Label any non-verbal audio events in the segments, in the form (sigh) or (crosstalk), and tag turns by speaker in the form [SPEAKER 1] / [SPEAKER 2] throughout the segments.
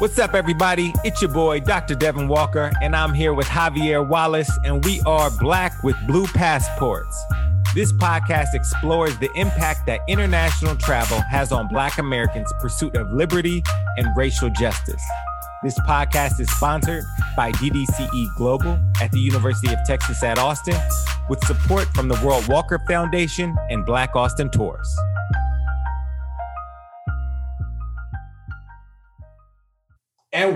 [SPEAKER 1] What's up, everybody? It's your boy, Dr. Devin Walker, and I'm here with Javier Wallace, and we are Black with Blue Passports. This podcast explores the impact that international travel has on Black Americans' pursuit of liberty and racial justice. This podcast is sponsored by DDCE Global at the University of Texas at Austin, with support from the World Walker Foundation and Black Austin Tours.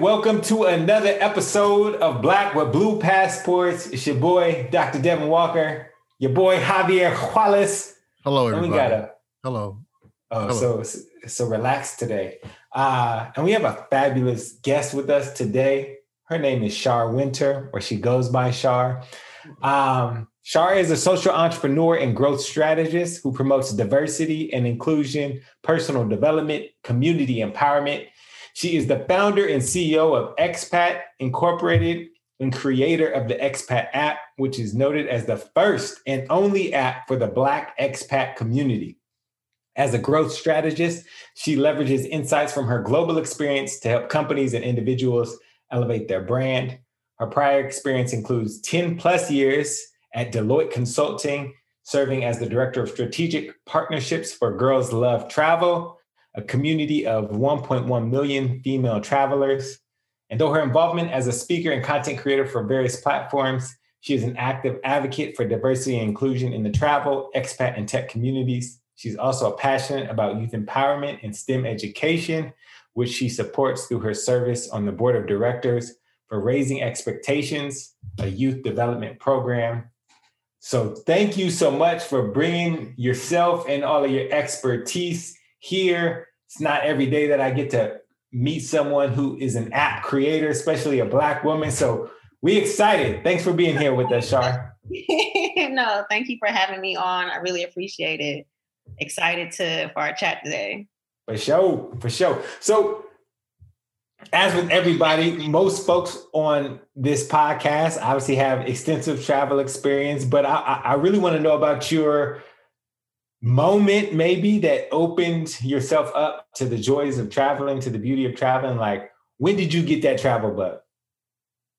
[SPEAKER 1] Welcome to another episode of Black with Blue Passports. It's your boy, Dr. Devin Walker, your boy, Javier Wallace.
[SPEAKER 2] Hello, everybody.
[SPEAKER 1] And we got a,
[SPEAKER 2] Hello.
[SPEAKER 1] oh,
[SPEAKER 2] Hello.
[SPEAKER 1] so, so relaxed today. Uh, and we have a fabulous guest with us today. Her name is Shar Winter, or she goes by Shar. Um, Shar is a social entrepreneur and growth strategist who promotes diversity and inclusion, personal development, community empowerment. She is the founder and CEO of Expat Incorporated and creator of the Expat app, which is noted as the first and only app for the Black expat community. As a growth strategist, she leverages insights from her global experience to help companies and individuals elevate their brand. Her prior experience includes 10 plus years at Deloitte Consulting, serving as the Director of Strategic Partnerships for Girls Love Travel, a community of 1.1 million female travelers. And though her involvement as a speaker and content creator for various platforms, she is an active advocate for diversity and inclusion in the travel, expat, and tech communities. She's also passionate about youth empowerment and STEM education, which she supports through her service on the board of directors for Raising Expectations, a youth development program. So, thank you so much for bringing yourself and all of your expertise here. It's not every day that I get to meet someone who is an app creator, especially a Black woman. So, we excited. Thanks for being here with us, Shar. (laughs)
[SPEAKER 3] no, thank you for having me on. I really appreciate it. Excited to for our chat today.
[SPEAKER 1] For sure, for sure. So, as with everybody, most folks on this podcast obviously have extensive travel experience, but I, I I really want to know about your moment, maybe that opened yourself up to the joys of traveling, to the beauty of traveling. Like, when did you get that travel bug?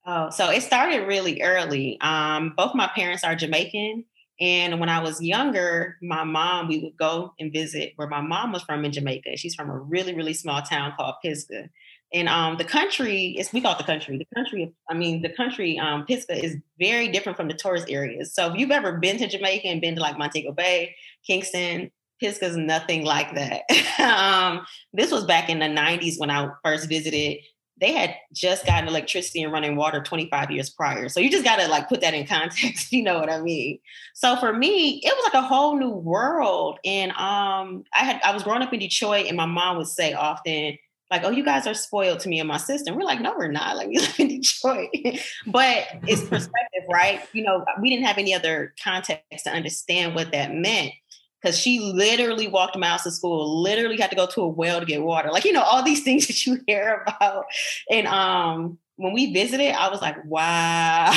[SPEAKER 3] Oh, so it started really early. Um, both my parents are Jamaican. And when I was younger, my mom, we would go and visit where my mom was from in Jamaica. She's from a really, really small town called Pisgah. And um, the country is we call it the country. The country, I mean, the country, um, Pisgah is very different from the tourist areas. So if you've ever been to Jamaica and been to like Montego Bay, Kingston, Pisgah is nothing like that. (laughs) um, this was back in the 90s when I first visited. They had just gotten electricity and running water 25 years prior. So you just got to like put that in (laughs) context, you know what I mean? So for me, it was like a whole new world. And um, I had I was growing up in Detroit and my mom would say often, like, oh, you guys are spoiled to me and my sister. And we're like, no, we're not. Like, (laughs) we live in Detroit. but it's (laughs) perspective, right? You know, we didn't have any other context to understand what that meant. Because she literally walked miles to school, literally had to go to a well to get water. Like, you know, all these (laughs) things that you hear about. And um, when we visited, I was like, wow,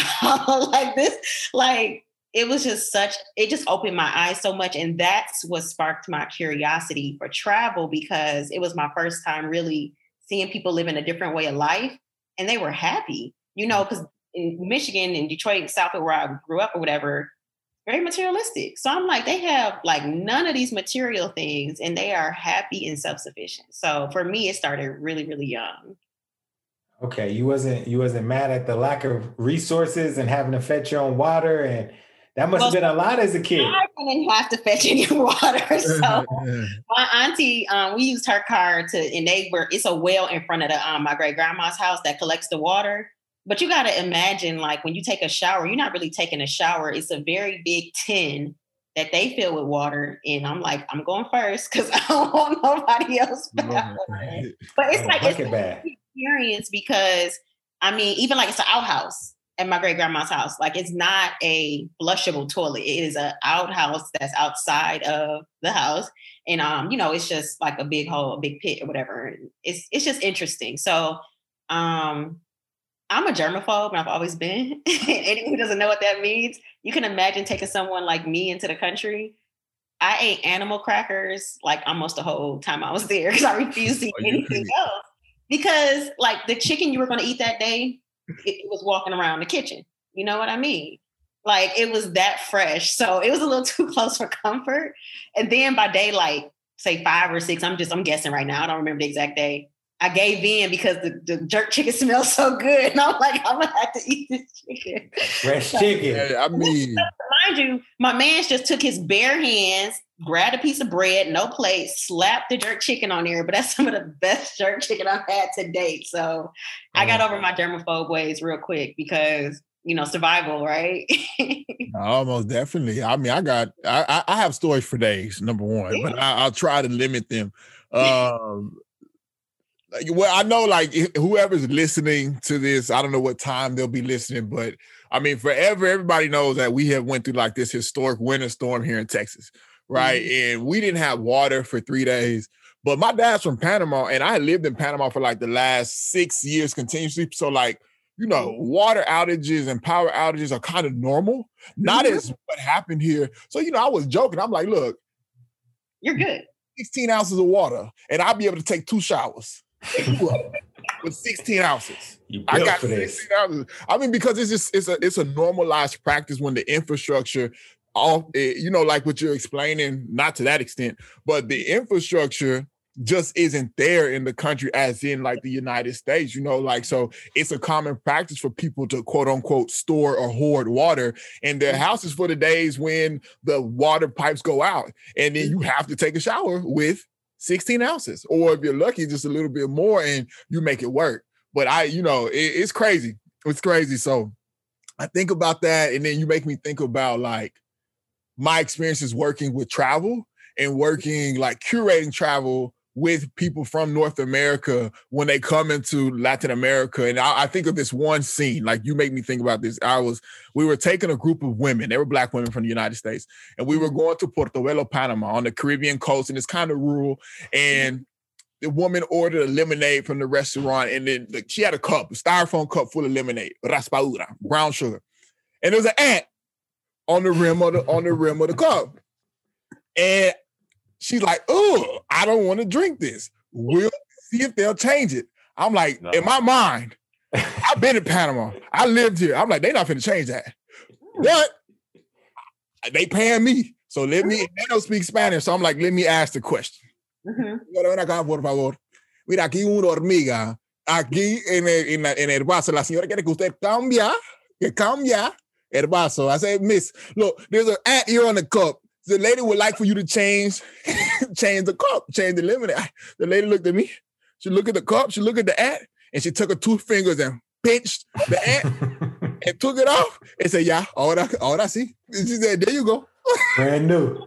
[SPEAKER 3] like this, like it was just such it just opened my eyes so much and that's what sparked my curiosity for travel because it was my first time really seeing people living a different way of life and they were happy you know because in michigan and detroit and south where i grew up or whatever very materialistic. So i'm like they have like none of these material things and they are happy and self-sufficient. So for me it started really really young.
[SPEAKER 1] Okay, you wasn't you wasn't mad at the lack of resources and having to fetch your own water and that must
[SPEAKER 3] Well,
[SPEAKER 1] have been a lot as a kid.
[SPEAKER 3] I didn't have to fetch any (laughs) water. (laughs) So my auntie, um, we used her car to, and they were, it's a well in front of the, um, my great grandma's house that collects the water. But you got to imagine, like when you take a shower, you're not really taking a shower. It's a very big tin that they fill with water. And I'm like, I'm going first (laughs) because I don't want nobody else. bathing. But it's
[SPEAKER 1] Oh,
[SPEAKER 3] like, it's
[SPEAKER 1] bucket bath.
[SPEAKER 3] an experience because, I mean, even like it's an outhouse at my great grandma's house. Like it's not a flushable toilet. It is an outhouse that's outside of the house. And um, you know, it's just like a big hole, a big pit or whatever. And it's it's just interesting. So um I'm a germaphobe and I've always been. (laughs) Anyone who doesn't know what that means, you can imagine taking someone like me into the country. I ate animal crackers like almost the whole time I was (laughs) there because I refused to eat anything else. because like the chicken you were going to eat that day, it was walking around the kitchen. You know what I mean? Like it was that fresh. So it was a little (laughs) too close for comfort. And then by daylight, say five or six, I'm just, I'm guessing right now. I don't remember the exact day. I gave in because the, the jerk chicken (laughs) smells so good. And I'm like, I'm gonna have to eat this chicken.
[SPEAKER 1] Fresh chicken.
[SPEAKER 2] Yeah, I mean,
[SPEAKER 3] mind you, my man just took his bare hands, grabbed a piece of bread, no plate, slapped the jerk chicken on there. But that's (laughs) some of the best jerk chicken I've had to date. So I got over my germaphobe ways real quick because you know survival, right? (laughs)
[SPEAKER 2] almost definitely. I mean, I got I I have stories for days. Number one, but I, will try to limit them. Um, well, I know like whoever's listening to this, I don't know what time they'll be listening, but I mean, forever, everybody knows that we have went through like this historic winter storm here in Texas, right? Mm-hmm. And we didn't have water for three days. But my dad's from Panama, and I lived in Panama for like the last six years continuously. So, like, you know, mm-hmm. water outages and power outages are kind of normal, not mm-hmm. as what happened here. So, you know, I was joking. I'm like, look,
[SPEAKER 3] you're good.
[SPEAKER 2] 16 ounces of water, and I'll be able to take two showers with 16 ounces.
[SPEAKER 1] I got for this. Ounces.
[SPEAKER 2] I mean, because it's just it's a it's a normalized practice when the infrastructure all eh, you know, like what you're explaining, not to that extent, but the infrastructure just isn't there in the country as in like the United States, you know, like so it's a common practice for people to quote unquote store or hoard water in their mm-hmm. houses for the days when the water pipes go out. And then you have to take a shower with 16 ounces, or if you're lucky, just a little bit more and you make it work. But I, you know, it, it's crazy. It's crazy. So I think about that. And then you make me think about like my experiences working with travel and working like curating travel with people from North America when they come into Latin America. And I, I, think of this one scene, like you make me think about this. I was, we were taking a group of women, they were black women from the United States, and we were mm-hmm. going to Portobelo, Panama on the Caribbean coast, and it's kind of rural. And the woman ordered a lemonade from the restaurant, and then the, she had a cup, a styrofoam cup full of lemonade, raspadura, brown sugar. And there was an ant on the rim of the on the rim of the cup. And She's like, oh, I don't want to drink this. We'll see if they'll change it. I'm like, no. in my mind, I've been in Panama. I lived here. I'm like, they're not going to change that. But they paying me. So let me, they don't speak Spanish. So I'm like, let me ask the question. Mm-hmm. por favor. Mira, aquí una hormiga. Aquí en el, en, en el vaso, la señora quiere que usted cambia, que cambia el vaso. I said, Miss, look, there's an ant here on the cup the lady would like for you to change, (laughs) change the cup, change the lemonade. The lady looked at me. She looked at the cup. She looked at the ant, and she took her two fingers and pinched the ant (laughs) and took it off and said, "Yeah, ahora, ahora sí." And she said, "There you go." (laughs)
[SPEAKER 1] Brand new.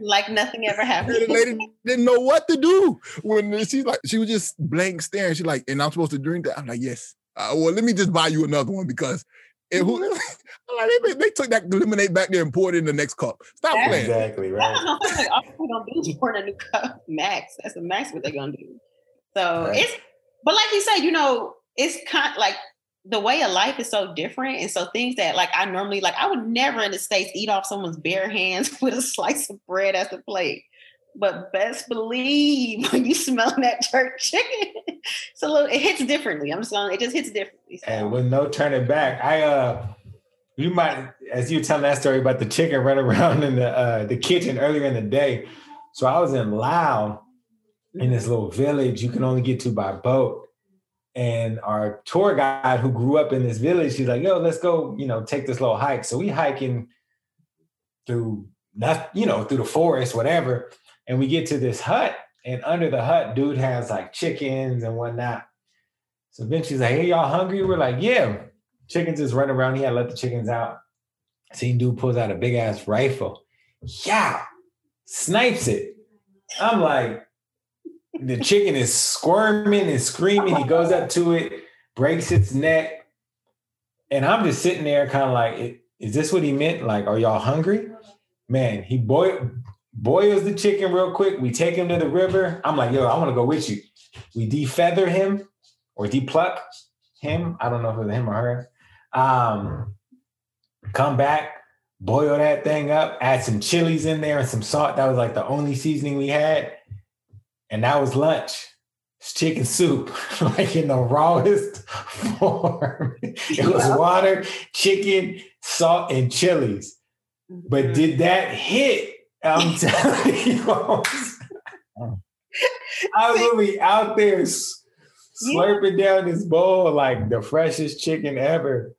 [SPEAKER 3] like nothing ever happened.
[SPEAKER 2] the lady didn't know what to do when she's like, she was just blank staring. She's like, "And I'm supposed to drink that?" I'm like, "Yes." Uh, well, let me just buy you another one because and who, (laughs) mm-hmm. like, they, they, took that lemonade back there and poured it in the next cup. Stop That's playing.
[SPEAKER 1] Exactly right. (laughs)
[SPEAKER 3] all oh, they're gonna do is (laughs) pour in a new cup, max. That's the max what they're gonna do. So right. it's, but like you said, you know, it's kind of like the way of life is so different, and so things that like I normally like, I would never in the states eat off someone's bare hands with a slice of bread as a plate. But best believe (laughs) when you smell that jerk chicken, it's a little it hits differently. I'm just going it just hits differently.
[SPEAKER 1] So. And with no turning back, I uh you might as you telling that story about the chicken running (laughs) around in the uh the kitchen earlier in the day. So I was in Lao, in this little village you can only get to by boat. And our tour guide who grew up in this village, she's like, yo, let's go, you know, take this little hike. So we hiking through not, you know, through the forest, whatever. And we get to this hut, and under the hut, dude has like chickens and whatnot. So eventually he's like, hey, y'all hungry? We're like, yeah. Chickens is running around. He had let the chickens out. Seen dude pulls out a big ass rifle. Yeah. Snipes it. I'm like, the chicken is squirming and screaming. He goes up to it, breaks its neck. And I'm just sitting there kind of like, is this what he meant? Like, are y'all hungry? Man, he boiled boils the chicken real quick. We take him to the river. I'm like, yo, I want to go with you. We defeather him or depluck him. I don't know if it was him or her. Um, come back, boil that thing up, add some chilies in there and some salt. That was like the only seasoning we had. And that was lunch. It's chicken soup, (laughs) like in the rawest (laughs) form. it was water, chicken, salt, and chilies. But
[SPEAKER 3] Mhm.
[SPEAKER 1] did that hit? I'm (laughs) telling you, I was really out there
[SPEAKER 3] Yeah.
[SPEAKER 1] slurping down this bowl like the freshest chicken ever.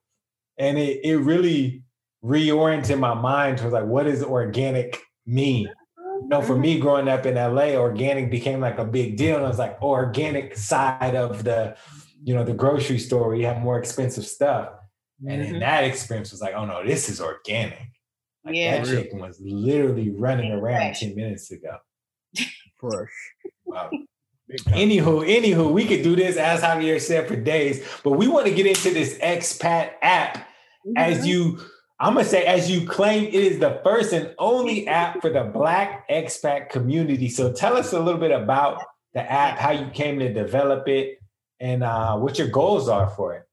[SPEAKER 1] And it, it really reoriented my mind to like, what does organic mean? You know, for me growing up in LA, organic became like a big deal. And I was like, organic side of the, you know, the grocery store where you have more expensive stuff. And then
[SPEAKER 3] Mhm.
[SPEAKER 1] that experience was like, oh no, this is organic. Like
[SPEAKER 3] Yeah.
[SPEAKER 1] that chicken was literally running around 10 minutes ago.
[SPEAKER 2] Fresh.
[SPEAKER 1] Wow.
[SPEAKER 2] Big time.
[SPEAKER 1] Anywho, anywho, we could do this as Javier said for days, but we want to get into this expat app as
[SPEAKER 3] Mhm.
[SPEAKER 1] you I'm gonna say as you claim it is the first and only app for the black expat community. So tell us a little bit about the app, how you came to develop it, and uh, what your goals are for it.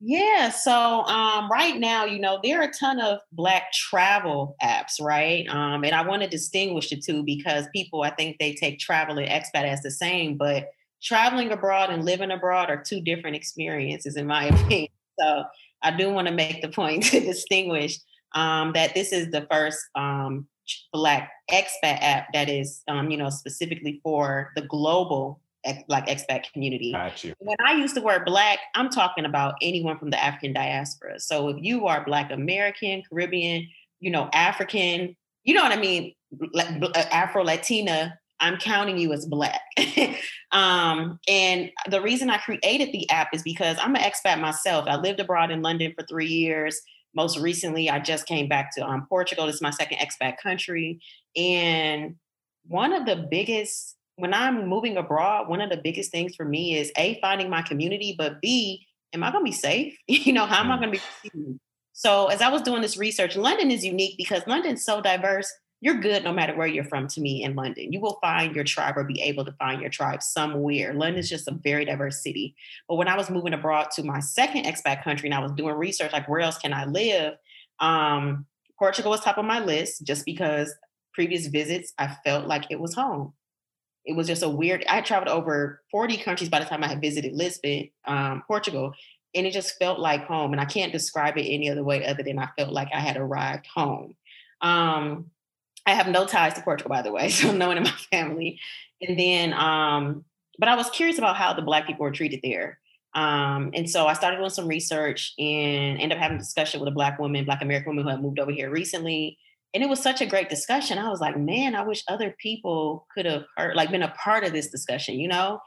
[SPEAKER 3] Yeah, so um, right now, you know, there are a ton of Black travel apps, right? Um, and I want to distinguish the two because people, I think they take travel and expat as the same, but traveling abroad and living abroad are two different experiences, in my (laughs) opinion. So I do want to make the point (laughs) to distinguish um, that this is the first um, Black expat app that is, um, you know, specifically for the global like expat community
[SPEAKER 1] Got you.
[SPEAKER 3] when I use the word black, I'm talking about anyone from the African diaspora. So if you are Black American, Caribbean, you know, African, you know what I mean, Afro Latina, I'm counting you as Black. (laughs) um, and the reason I created the app is because I'm an expat myself. I lived abroad in London for three years. Most recently, I just came back to um, Portugal. This is my second expat country. And one of the biggest when I'm moving abroad, one of the biggest things for me is A, finding my community, but B, am I gonna be safe? (laughs) you know, how am I gonna be received? So as I was doing this research, London is unique because London's so diverse. You're good no matter where you're from to me in London. You will find your tribe or be able to find your tribe somewhere. London is just a very diverse city. But when I was moving abroad to my second expat country and I was doing research, like where else can I live? Um, Portugal was top of my list just because previous visits, I felt like it was home it was just a weird. I traveled over 40 countries by the time I had visited Lisbon, um, Portugal, and it just felt like home. And I can't describe it any other way other than I felt like I had arrived home. Um, I have no ties to Portugal, by the way, (laughs) so no one in my family. And then, um, but I was curious about how the Black people were treated there. Um, and so I started doing some research and ended up having a discussion with a Black woman, Black American woman who had moved over here recently and it was such a great discussion. I was like, man, I wish other people could have heard, like, been a part of this discussion, you know?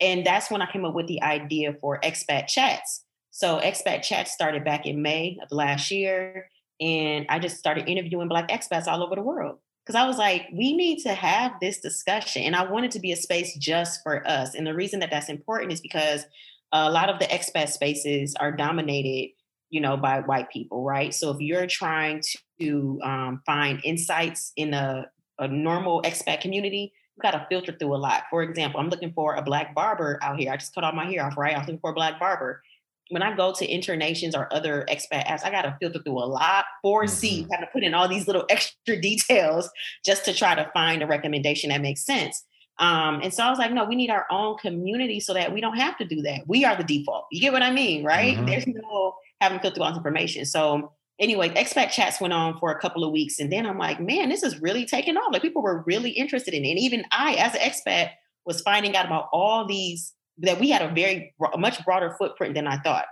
[SPEAKER 3] And that's when I came up with the idea for expat chats. So expat chats started back in May of last year, and I just started interviewing Black expats all over the world because I was like, we need to have this discussion, and I wanted to be a space just for us. And the reason that that's important is because a lot of the expat spaces are dominated you know, by white people, right? So if you're trying to um, find insights in a, a normal expat community, you got to filter through a lot. For example, I'm looking for a black barber out here. I just cut all my hair off, right? I was looking for a black barber. When I go to Internations or other expat apps, I got to filter through a lot. 4C, mm-hmm. got to put in all these little (laughs) extra details just to try to find a recommendation that makes sense. Um, and so I was like, no, we need our own community so that we don't have to do that. We are the default. You get what I mean, right? Mm-hmm. There's no having filtered all this information. So anyway, expat chats went on for a couple of weeks. And then I'm like, man, this is really taking off. Like people were really interested in it. And even I, as an expat, was finding out about all these, that we had a very, a much broader footprint than I thought.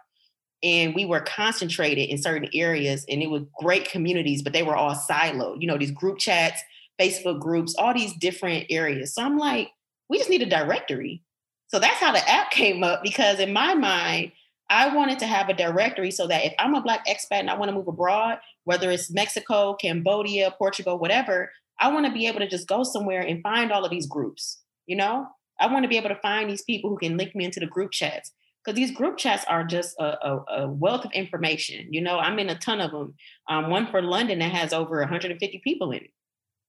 [SPEAKER 3] And we were concentrated in certain areas and it was great communities, but they were all siloed, you know, these group chats, Facebook groups, all these different areas. So I'm like, we just need a directory. So that's how the app (laughs) came up because in my mind, I wanted to have a directory so that if I'm a Black expat and I want to move abroad, whether it's Mexico, Cambodia, Portugal, whatever, I want to be able to just go somewhere and find all of these groups. You know, I want to be able to find these people who can link me into the group chats because these group chats are just a, a, a, wealth of information. You know, I'm in a ton of them. Um, one for London that has over 150 people in it.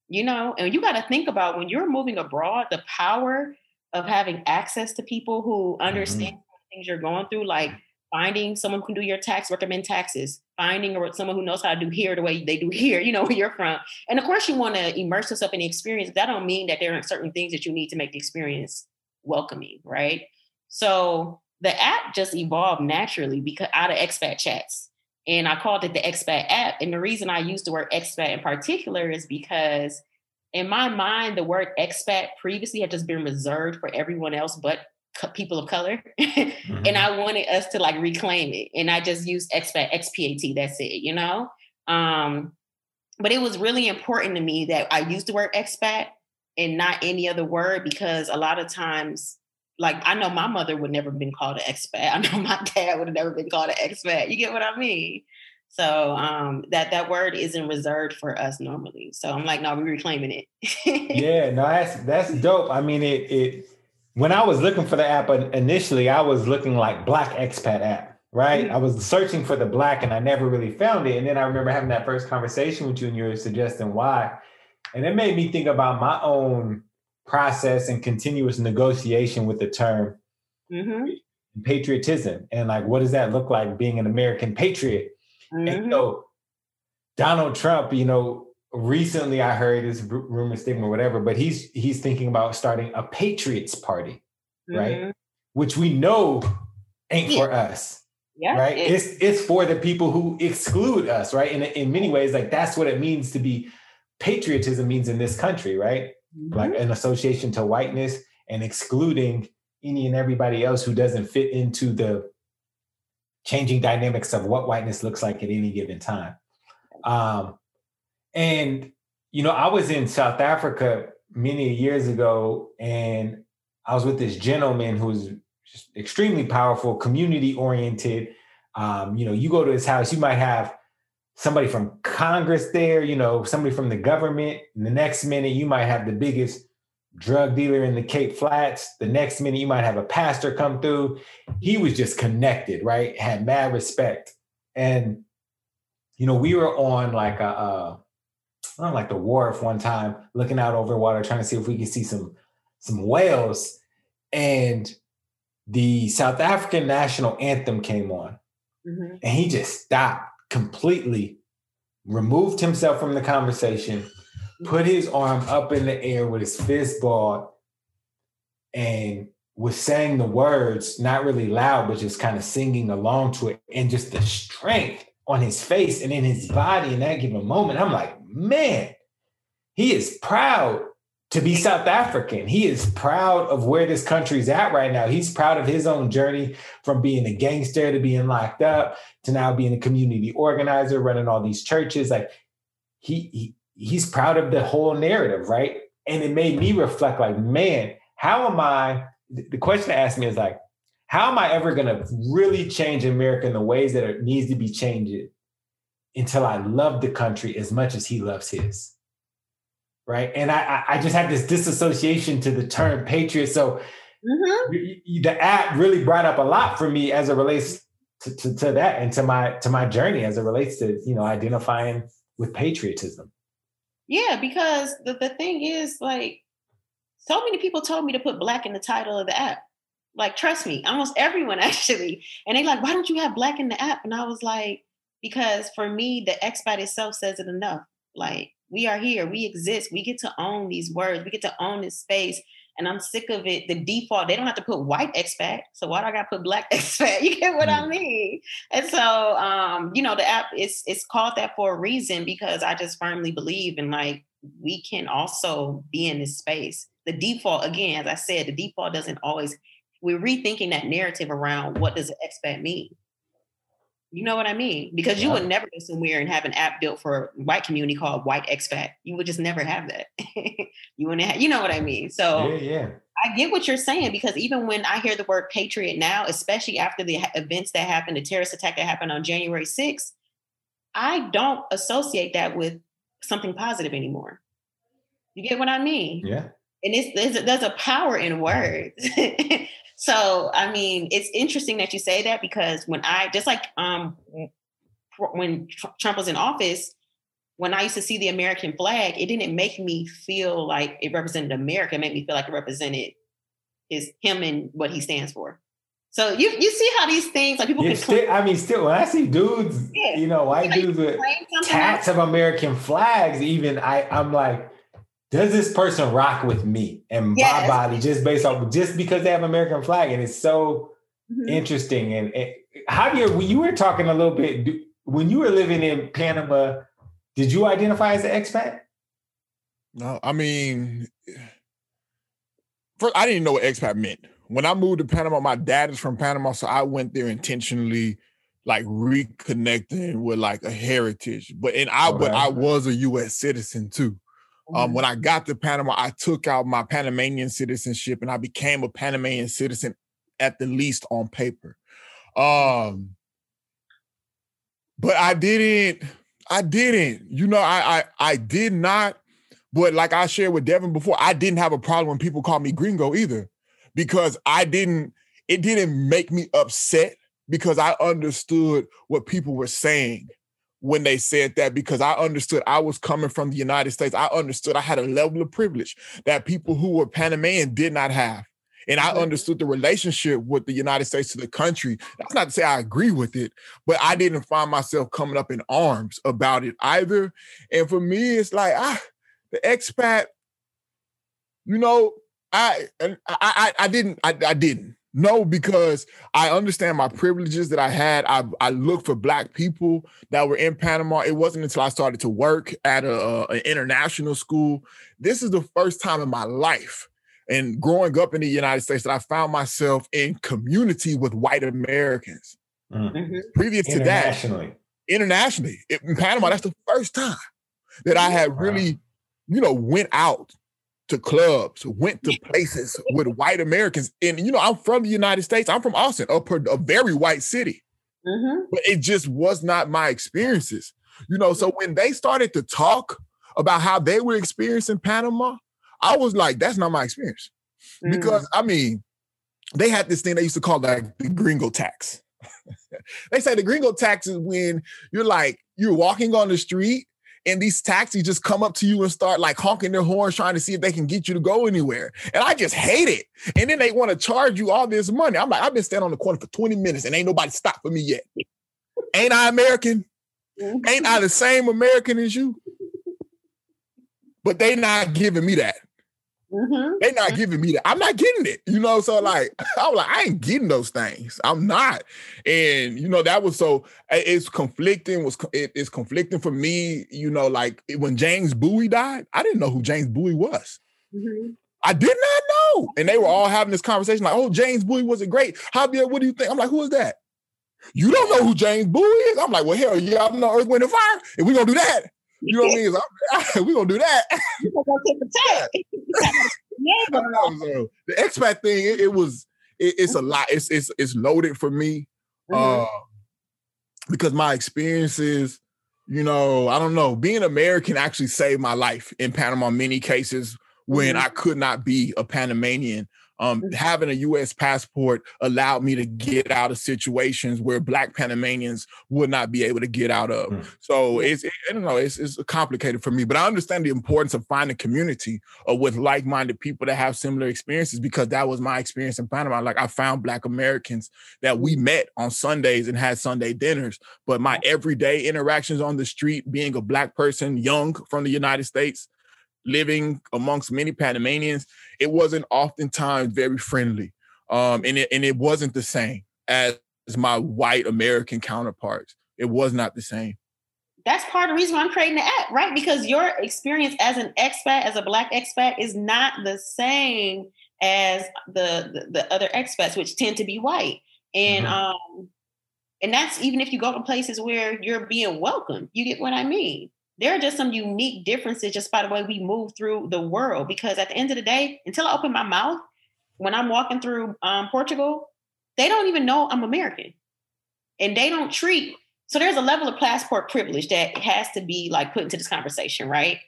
[SPEAKER 3] You know, and you got to think about when you're moving abroad, the power of having access to people who understand mm-hmm. things you're going through, like finding someone who can do your tax, recommend taxes, finding someone who knows how to do here the way they do here, (laughs) you know, where you're from. And of course, you want to immerse yourself in the experience. That don't mean that there aren't certain things that you need to make the experience welcoming, right? So the app just evolved naturally because out of expat chats. And I called it the expat app. And the reason I use the word expat in particular is because in my mind, the word expat previously had just been reserved for everyone else but people of color. (laughs) mm-hmm. And I wanted us to like reclaim it. And I just used expat, XPAT, that's it, you know? Um, but it was really important to me that I used the word expat and not any other word because a lot of times like I know my mother would never have been called an expat. I know (laughs) my dad would have never been called an expat. You get what I mean? So um, that that word isn't reserved for us normally. So I'm like, no, we're reclaiming it.
[SPEAKER 1] yeah, no, that's that's dope. I mean, it it when I was looking for the app initially, I was looking like Black Expat app, right? Mm-hmm. I was searching for the Black, and I never really found it. And then I remember having that first conversation with you, and you were suggesting why, and it made me think about my own process and continuous negotiation with the term mm-hmm. patriotism and like what does that look like being an American patriot? Mm-hmm. And so Donald Trump, you know, recently I heard this rumor stigma, whatever, but he's he's thinking about starting a Patriots Party, mm-hmm. right? Which we know ain't yeah. for us. Yeah, right. It's it's for the people who exclude us, right? And in many ways, like that's what it means to be patriotism means in this country, right? mm-hmm. like an association to whiteness and excluding any and everybody else who doesn't fit into the changing dynamics of what whiteness looks like at any given time. Um, and you know, I was in South Africa many years ago, and I was with this gentleman who's just extremely powerful, community oriented. Um, you know, you go to his house, you might have somebody from Congress there, you know, somebody from the government. And the next minute, you might have the biggest drug dealer in the Cape Flats. The next minute, you might have a pastor come through. He was just connected, right? Had mad respect. And, you know, we were on like a, uh, on like the wharf one time, looking out over water, trying to see if we could see some some whales. And the South African national anthem came on. Mm-hmm. And he just stopped completely removed himself from the conversation, put his arm up in the air with his fist balled, and was saying the words, not really loud, but just kind of singing along to it. And just the strength on his face and in his body in that given moment. I'm like, man, he is proud to be South African. He is proud of where this country's at right now. He's proud of his own journey from being a gangster to being locked up to now being a community organizer, running all these churches. Like he, he he's proud of the whole narrative, right? And it made me reflect, like, man, how am I? The question to ask me is like, how am I ever going to really change America in the ways that it needs to be changed until I love the country as much as he loves his? right? And I I just had this disassociation to the term patriot. So mm-hmm. the app really brought up a lot for me as it relates to, to, to, that and to my to my journey as it relates to you know identifying with patriotism.
[SPEAKER 3] Yeah, because the, the thing is like so many people told me to put black in the title of the app. Like, trust me, almost everyone (laughs) actually. And they like, why don't you have black in the app? And I was like, because for me, the expat itself says it enough. Like, we are here. We exist. We get to own these words. We get to own this space. And I'm sick of it. The default, they don't have to put white expat. So why do I got to put black (laughs) expat? You get what mm. I mean? And so, um, you know, the app is it's called that for a reason because I just firmly believe in like we can also be in this space. The default, again, as I said, the default doesn't always. We're rethinking that narrative around what does an expat mean. You know what I mean? Because you would never go somewhere and have an app built for a white community called White Expat. You would just never have that. (laughs) you wouldn't have, you know what I mean? So
[SPEAKER 1] yeah, yeah.
[SPEAKER 3] I get what you're saying because even when I hear the word patriot now, especially after the events that happened, the terrorist attack that happened on January 6th, I don't associate that with something positive anymore. You get what I mean?
[SPEAKER 1] Yeah.
[SPEAKER 3] And it's, there's, there's a power in words. (laughs) So, I mean, it's interesting that you say that because when I just like um when Trump was in office, when I used to see the American flag, it didn't make me feel like it represented America. It made me feel like it represented his him and what he stands for. So you you see how these things like people
[SPEAKER 1] can. Still, I mean, still when I see dudes, yeah. you know, white dudes with tats of American flags, even I I'm like, does this person rock with me and yes. my body just based off just because they have American flag? And it's so mm-hmm. interesting. And, and Javier, when you were talking a little bit, when you were living in Panama, did you identify as an expat?
[SPEAKER 2] No, I mean, first I didn't know what expat meant. When I moved to Panama, my dad is from Panama, so I went there intentionally, like reconnecting with like a heritage. But and I, okay. but I was a U.S. citizen too. Um, when I got to Panama, I took out my Panamanian citizenship and I became a Panamanian citizen at the least on paper. Um, but I didn't, I didn't, you know, I, I, I did not, but like I shared with Devin before, I didn't have a problem when people called me gringo either, because I didn't, it didn't make me upset because I understood what people were saying when they said that because I understood I was coming from the United States. I understood I had a level of privilege that people who were Panamanian did not have. And I understood the relationship with the United States to the country. That's not to say I agree with it, but I didn't find myself coming up in arms about it either. And for me, it's like, ah, the expat, you know, I I I, I didn't I, I didn't. No, because I understand my privileges that I had. I, I looked for black people that were in Panama. It wasn't until I started to work at a, an international school. This is the first time in my life and growing up in the United States that I found myself in community with white Americans. Mm-hmm. mm-hmm. Previous to that, internationally in Panama, that's the first time that I had really, you know, went out to clubs, went to places with white Americans. And you know, I'm from the United States. I'm from Austin, a, a very white city. Mm-hmm. But it just was not my experiences. You know, so when they started to talk about how they were experiencing Panama, I was like, that's not my experience. Mm. Because I mean, they had this thing they used to call like the gringo tax. (laughs) they say the gringo tax is when you're like, you're walking on the street and these taxis just come up to you and start like honking their horns trying to see if they can get you to go anywhere. And I just hate it. And then they want to charge you all this money. I'm like, I've been standing on the corner for 20 minutes and ain't nobody stopped for me yet. Ain't I American? Mm-hmm. Ain't I the same American as you? But they not giving me that. Mm-hmm. They're not mm-hmm. giving me that. I'm not getting it. You know, so like (laughs) I was like, I ain't getting those things. I'm not. And you know, that was so it's conflicting, was it's conflicting for me, you know, like when James Bowie died, I didn't know who James Bowie was. Mm-hmm. I did not know. And they were all having this conversation, like, oh, James Bowie wasn't great. Javier, what do you think? I'm like, who is that? You don't know who James Bowie is? I'm like, well, hell yeah, I'm not Earth, Wind, and Fire. And we're gonna do that. You know what I mean? (laughs) We're gonna do that. (laughs) (laughs) the expat thing, it, it was it, it's a lot. It's it's it's loaded for me. Mm-hmm. Uh, because my experiences, you know, I don't know, being American actually saved my life in Panama many cases when mm-hmm. I could not be a Panamanian um, mm-hmm. having a U.S. passport allowed me to get out of situations where Black Panamanians would not be able to get out of. Mm-hmm. So it's it, I don't know, it's, it's complicated for me, but I understand the importance of finding community uh, with like-minded people that have similar experiences because that was my experience in Panama. Like I found Black Americans that we met on Sundays and had Sunday dinners, but my everyday interactions on the street, being a Black person, young from the United States, living amongst many Panamanians, it wasn't oftentimes very friendly. Um, and it and it wasn't the same as my white American counterparts. It was not the same.
[SPEAKER 3] That's part of the reason why I'm creating the app, right? Because your experience as an expat, as a black expat, is not the same as the the, the other expats, which tend to be white. And mm-hmm. um, and that's even if you go to places where you're being welcome. You get what I mean? There are just some unique differences just by the way we move through the world. Because at the end of the day, until I open my mouth, when I'm walking through um, Portugal, they don't even know I'm American. And they don't treat, so there's a level of passport privilege that has to be like put into this conversation, right?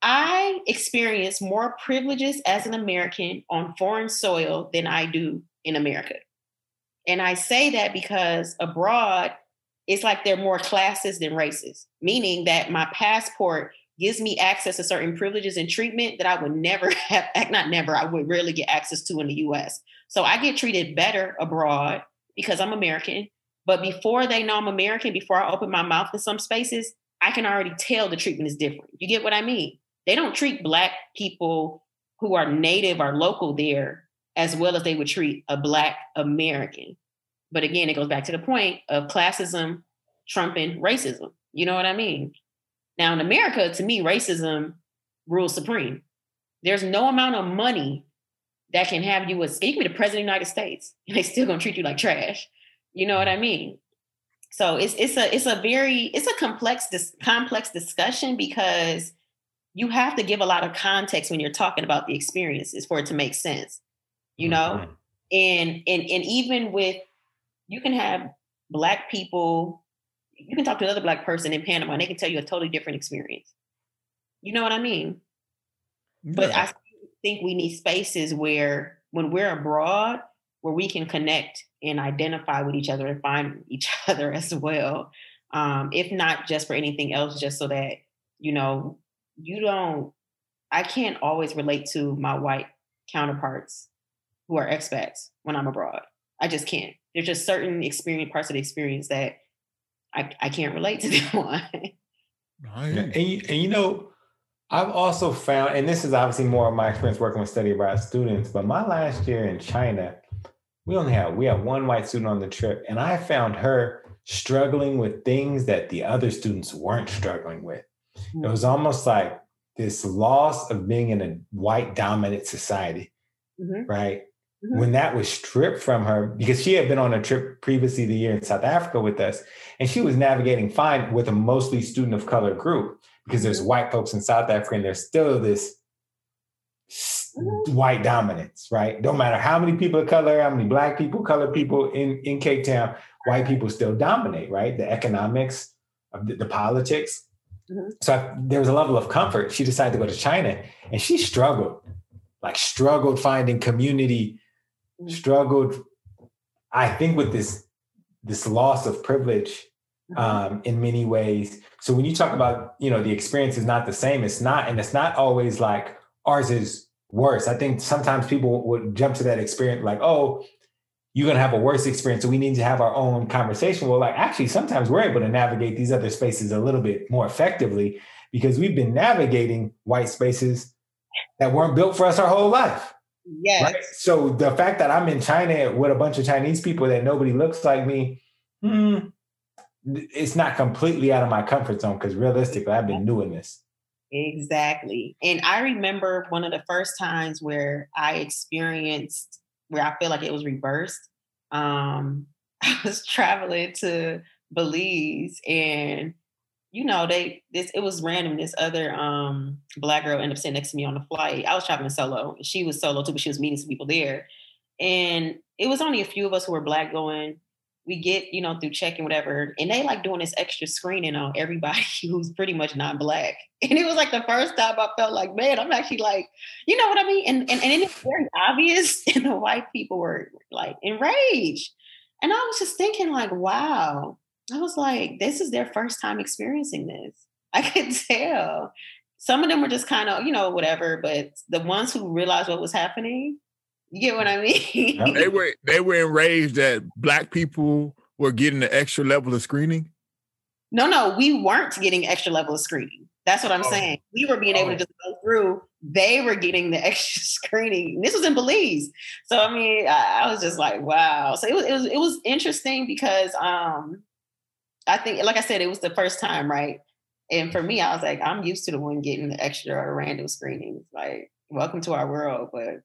[SPEAKER 3] I experience more privileges as an American on foreign soil than I do in America. And I say that because abroad, it's like they're more classes than races, meaning that my passport gives me access to certain privileges and treatment that I would never (laughs) have, not never, I would rarely get access to in the US. So I get treated better abroad because I'm American. But before they know I'm American, before I open my mouth in some spaces, I can already tell the treatment is different. You get what I mean? they don't treat black people who are native or local there as well as they would treat a black American. But again, it goes back to the point of classism trumping racism. You know what I mean? Now in America, to me, racism rules supreme. There's no amount of money that can have you as you can be the president of the United States, and (laughs) they still gonna treat you like trash. You know what I mean? So it's it's a it's a very it's a complex complex discussion because you have to give a lot of context when you're talking about the experiences for it to make sense. You know, mm-hmm. and and and even with you can have black people, you can talk to another black person in Panama and they can tell you a totally different experience. You know what I mean? Yeah. But I think we need spaces where when we're abroad, where we can connect and identify with each other and find each (laughs) other as well. Um, if not just for anything else, just so that, you know, you don't, I can't always relate to my white counterparts who are expats when I'm abroad. I just can't. There's just certain experience parts of the experience that I, I can't relate to (laughs) them on.
[SPEAKER 1] Right. And, you, and you know, I've also found, and this is obviously more of my experience working with study abroad students, but my last year in China, we only had we had one white student on the trip, and I found her struggling with things that the other students weren't struggling with. Mm-hmm. It was almost like this loss of being in a white dominant society, mm-hmm. right? Mm-hmm. When that was stripped from her, because she had been on a trip previously the year in South Africa with us, and she was navigating fine with a mostly student of color group because there's white folks in South Africa and there's still this mm-hmm. white dominance, right? Don't matter how many people of color, how many black people, colored people in, in Cape Town, white people still dominate, right? The economics of the, the politics. Mm-hmm. So I, there was a level of comfort. She decided to go to China and she struggled, like struggled finding community. Struggled, I think with this, this loss of privilege mm-hmm. um, in many ways. So when you talk about, you know, the experience is not the same, it's not, and it's not always like ours is worse. I think sometimes people would jump to that experience like, oh, you're going to have a worse experience. So we need to have our own conversation. Well, like actually, sometimes we're able to navigate these other spaces a little bit more effectively because we've been navigating white spaces that weren't built for us our whole life.
[SPEAKER 3] Yes. Right?
[SPEAKER 1] So the fact that I'm in China with a bunch of Chinese people that nobody looks like me, hmm, it's not completely out of my comfort zone because realistically, I've been doing this.
[SPEAKER 3] Exactly. And I remember one of the first times where I experienced where I feel like it was reversed. Um, (laughs) I was traveling to Belize and you know, they this it was random. This other um black girl ended up sitting next to me on the flight. I was traveling solo. She was solo too, but she was meeting some people there. And it was only a few of us who were black going we get, you know, through checking whatever, and they like doing this extra screening on everybody (laughs) who's pretty much not black. And it was like the first time I felt like, man, I'm actually like, you know what I mean? And and, and it's very obvious, (laughs) and the white people were like enraged. And I was just thinking, like, wow. I was like, this is their first time experiencing this. (laughs) I could tell. Some of them were just kind of, you know, whatever, but the ones who realized what was happening, you get what I mean?
[SPEAKER 2] they (laughs) were they were enraged that black people were getting the extra level of screening.
[SPEAKER 3] No, no, we weren't getting extra level of screening. That's what I'm oh. saying. We were being oh. able to just go through. They were getting the (laughs) extra screening. This was in Belize, so I mean, I, I was just like, wow. So it was, it was it was interesting because um, I think, like I said, it was the first time, right? And for me, I was like, I'm used to the one getting the extra or random screenings. Like, welcome to our world, but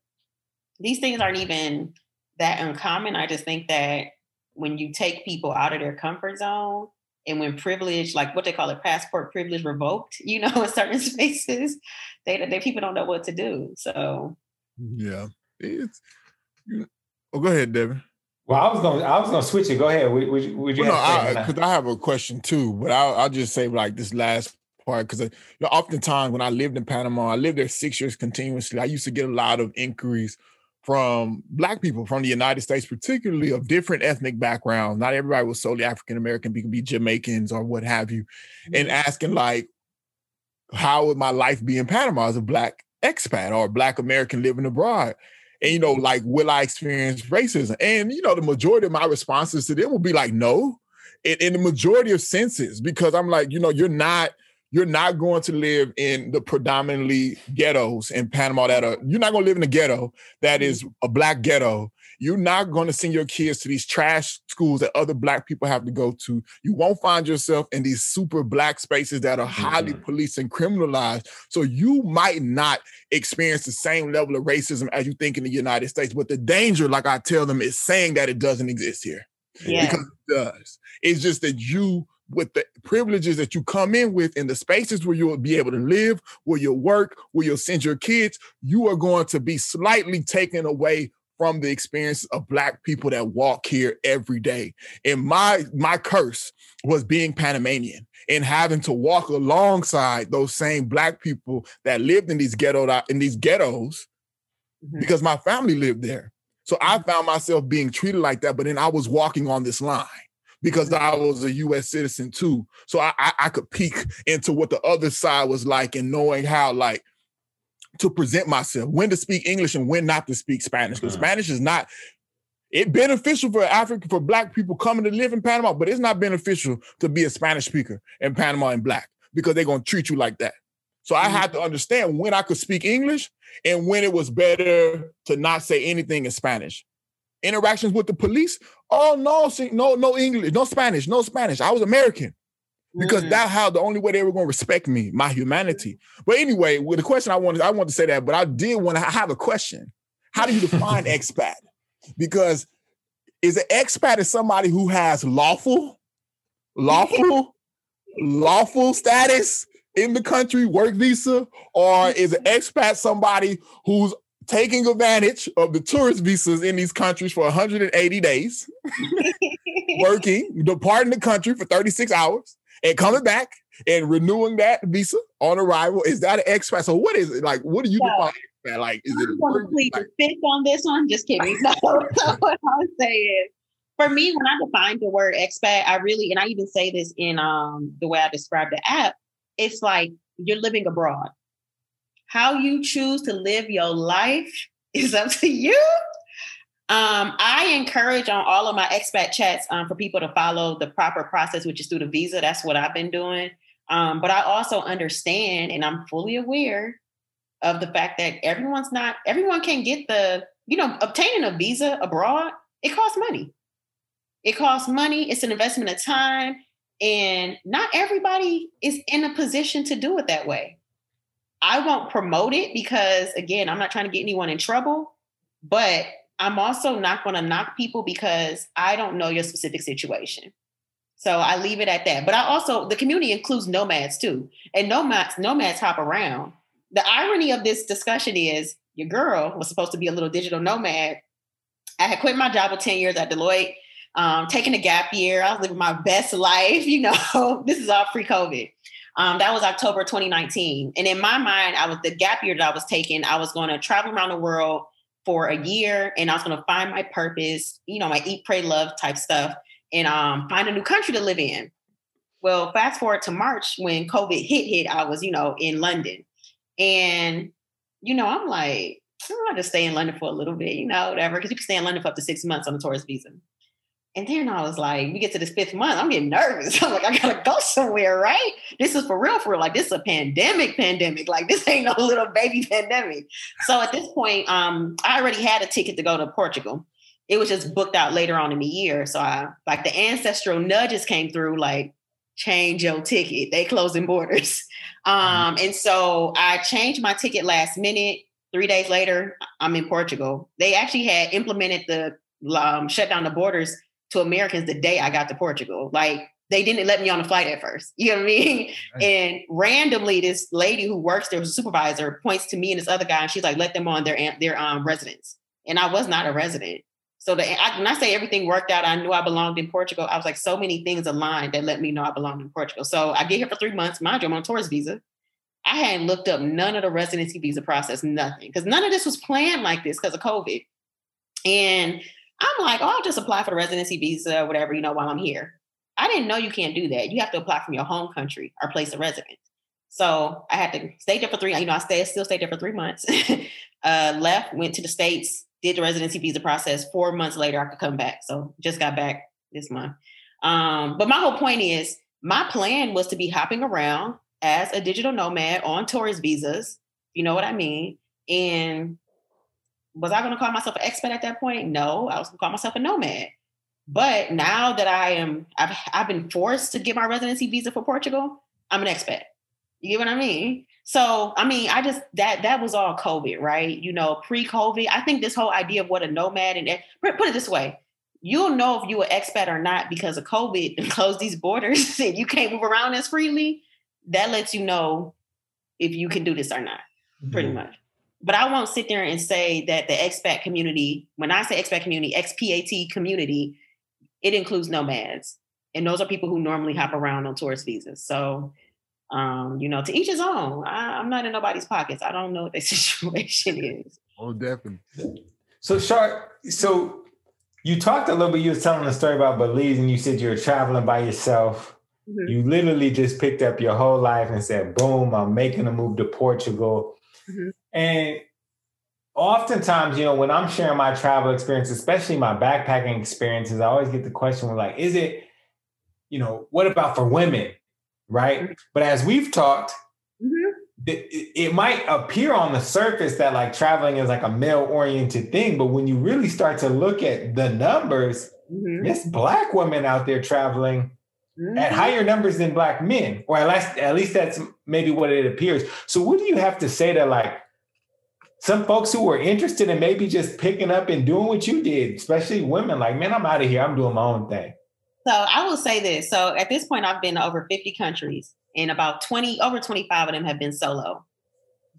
[SPEAKER 3] these things aren't even that uncommon. I just think that when you take people out of their comfort zone and when privilege, like what they call it, passport privilege revoked, you know, (laughs) in certain spaces, they, they people don't know what to do. So
[SPEAKER 2] yeah, it's. Oh, go ahead, Devin.
[SPEAKER 1] Well, I was gonna, I was gonna switch it. Go ahead. Would, would, would you?
[SPEAKER 2] Well, no, because I, I, have a question too, but I'll, I'll just say like this last part because uh, you know, oftentimes when I lived in Panama, I lived there six years continuously. I used to get a lot of inquiries from black people from the United States, particularly of different ethnic backgrounds. Not everybody was solely African American, could be Jamaicans or what have you, and mm-hmm. asking like, how would my life be in Panama as a black expat or black American living abroad? And you know, like, will I experience racism? And you know, the majority of my responses to them will be like, no, in, in the majority of senses, because I'm like, you know, you're not you're not going to live in the predominantly ghettos in Panama that are you're not going to live in a ghetto that mm-hmm. a black ghetto. You're not going to send your kids to these trash schools that other black people have to go to. You won't find yourself in these super black spaces that are highly mm-hmm. policed and criminalized. So you might not experience the same level of racism as you think in the United States. But the danger, like I tell them, is saying that it doesn't exist here. Yeah. Because it does. It's just that you with the privileges that you come in with in the spaces where you'll be able to live, where you'll work, where you'll send your kids, you are going to be slightly taken away from the experience of black people that walk here every day. And my my curse was being Panamanian and having to walk alongside those same black people that lived in these ghetto in these ghettos mm-hmm. because my family lived there. So I mm-hmm. found myself being treated like that, but then I was walking on this line because I was a U.S. citizen too. So I, I, I could peek into what the other side was like and knowing how like to present myself, when to speak English and when not to speak Spanish. Because uh-huh. Spanish is not it beneficial for Africa for black people coming to live in Panama, but it's not beneficial to be a Spanish speaker in Panama and black because they're gonna treat you like that. So I mm-hmm. had to understand when I could speak English and when it was better to not say anything in Spanish interactions with the police. Oh no, see, no, no English, no Spanish, no Spanish. I was American because mm. that's how the only way they were going to respect me, my humanity. But anyway, with the question I wanted, I wanted to say that, but I did want to have a question. How do you define (laughs) expat? Because is an expat is somebody who has lawful, lawful, lawful status in the country, work visa, or is an expat somebody who's taking advantage of the tourist visas in these countries for 180 days, working, departing the country for 36 hours, and coming back and renewing that visa on arrival. Is that an expat? So what is it like? What do you define expat? Like, is it?
[SPEAKER 3] I'm plead like, fifth on this one. Just kidding. (laughs) No, so what I would say is, for me, when I define the word expat, I really, and I even say this in um the way I describe the app, it's like you're living abroad. How you choose to live your life is up to you. Um, I encourage on all of my expat chats um, for people to follow the proper process, which is through the visa. That's what I've been doing. Um, but I also understand and I'm fully aware of the fact that everyone's not, everyone can get the, you know, obtaining a visa abroad, it costs money. It costs money, it's an investment of time, and not everybody is in a position to do it that way. I won't promote it because, again, I'm not trying to get anyone in trouble, but I'm also not going to knock people because I don't know your specific situation. So I leave it at that. But I also, the community includes nomads too. And nomads, nomads hop around. The irony of this discussion is your girl was supposed to be a little digital nomad. I had quit my job with 10 years at Deloitte, um, taking a gap year. I was living my best life. (laughs) You know, this is all pre COVID. Um, that was October 2019. And in my mind, I was the gap year that I was taking. I was going to travel around the world for a year and I was going to find my purpose, you know, my eat, pray, love type stuff and um, find a new country to live in. Well, fast forward to March when COVID hit, hit, I was, you know, in London. And, you know, I'm like, I'm going to just stay in London for a little bit, you know, whatever, because you can stay in London for up to six months on a tourist visa. And then I was like, we get to this fifth month, I'm getting nervous. (laughs) I'm like, I gotta go somewhere, right? This is for real, for real. Like this is a pandemic, pandemic. Like this (laughs) ain't no little baby pandemic. So at this point, um, I already had a ticket to go to Portugal. It was just booked out later on in the year. So I like the ancestral nudges came through, like, change your ticket. They closing borders. (laughs) Um, and so I changed my ticket last minute. Three days later, I'm in Portugal. They actually had implemented the um, shut down the borders to Americans the day I got to Portugal. Like they didn't let me on the flight at first. (laughs) You know what I mean? Right. And randomly, this lady who works there, was a supervisor, points to me and this other guy, and she's like, "Let them on their their um, residence." And I was not a resident. So the, I, when I say everything worked out, I knew I belonged in Portugal. I was like, so many things aligned that let me know I belonged in Portugal. So I get here for three months. Mind you, I'm on a tourist visa. I hadn't looked up none of the residency visa process, nothing, because none of this was planned like this because of COVID. And I'm like, oh, I'll just apply for the residency visa whatever, you know, while I'm here. I didn't know you can't do that. You have to apply from your home country or place of residence. So I had to stay there for three, you know, I stayed, still stayed there for three months. (laughs) uh, left, went to the States, did the residency visa process. Four months later, I could come back. So just got back this month. Um, but my whole point is my plan was to be hopping around as a digital nomad on tourist visas. You know what I mean? And was I going to call myself an expat at that point? No, I was going to call myself a nomad. But now that I am, I've, I've been forced to get my residency visa for Portugal. I'm an expat. You get what I mean? So, I mean, I just that that was all COVID, right? You know, pre-COVID. I think this whole idea of what a nomad and put it this way, you'll know if you're an expat or not because of COVID and closed these borders (laughs) and you can't move around as freely. That lets you know if you can do this or not, pretty mm-hmm. much. But I won't sit there and say that the expat community, when I say expat community, expat community, it includes nomads. And those are people who normally hop around on tourist visas. So, um, you know, to each his own. I, am not in nobody's pockets. I don't know what their (laughs) situation is.
[SPEAKER 2] Oh, definitely.
[SPEAKER 1] So, Shar, so you talked a little bit, you were telling a story about Belize and you said you were traveling by yourself. Mm-hmm. You literally just picked up your whole life and said, boom, I'm making a move to Portugal. Mm-hmm. And oftentimes, you know, when I'm sharing my travel experience, especially my backpacking experiences, I always get the question like, is it, you know, what about for women? Right. Mm-hmm. But as we've talked, mm-hmm. it, might appear on the surface that like traveling is like a male oriented thing. But when you really start to look at the numbers, mm-hmm. it's black women out there traveling mm-hmm. at higher numbers than black men, or at least, at least that's maybe what it appears. So what do you have to say to like, some folks who were interested in maybe just picking up and doing what you did, especially women, like, man, I'm out of here. I'm doing my own thing.
[SPEAKER 3] So I will say this. So at this point, I've been to over 50 countries, and about 20, over 25 of them have been solo.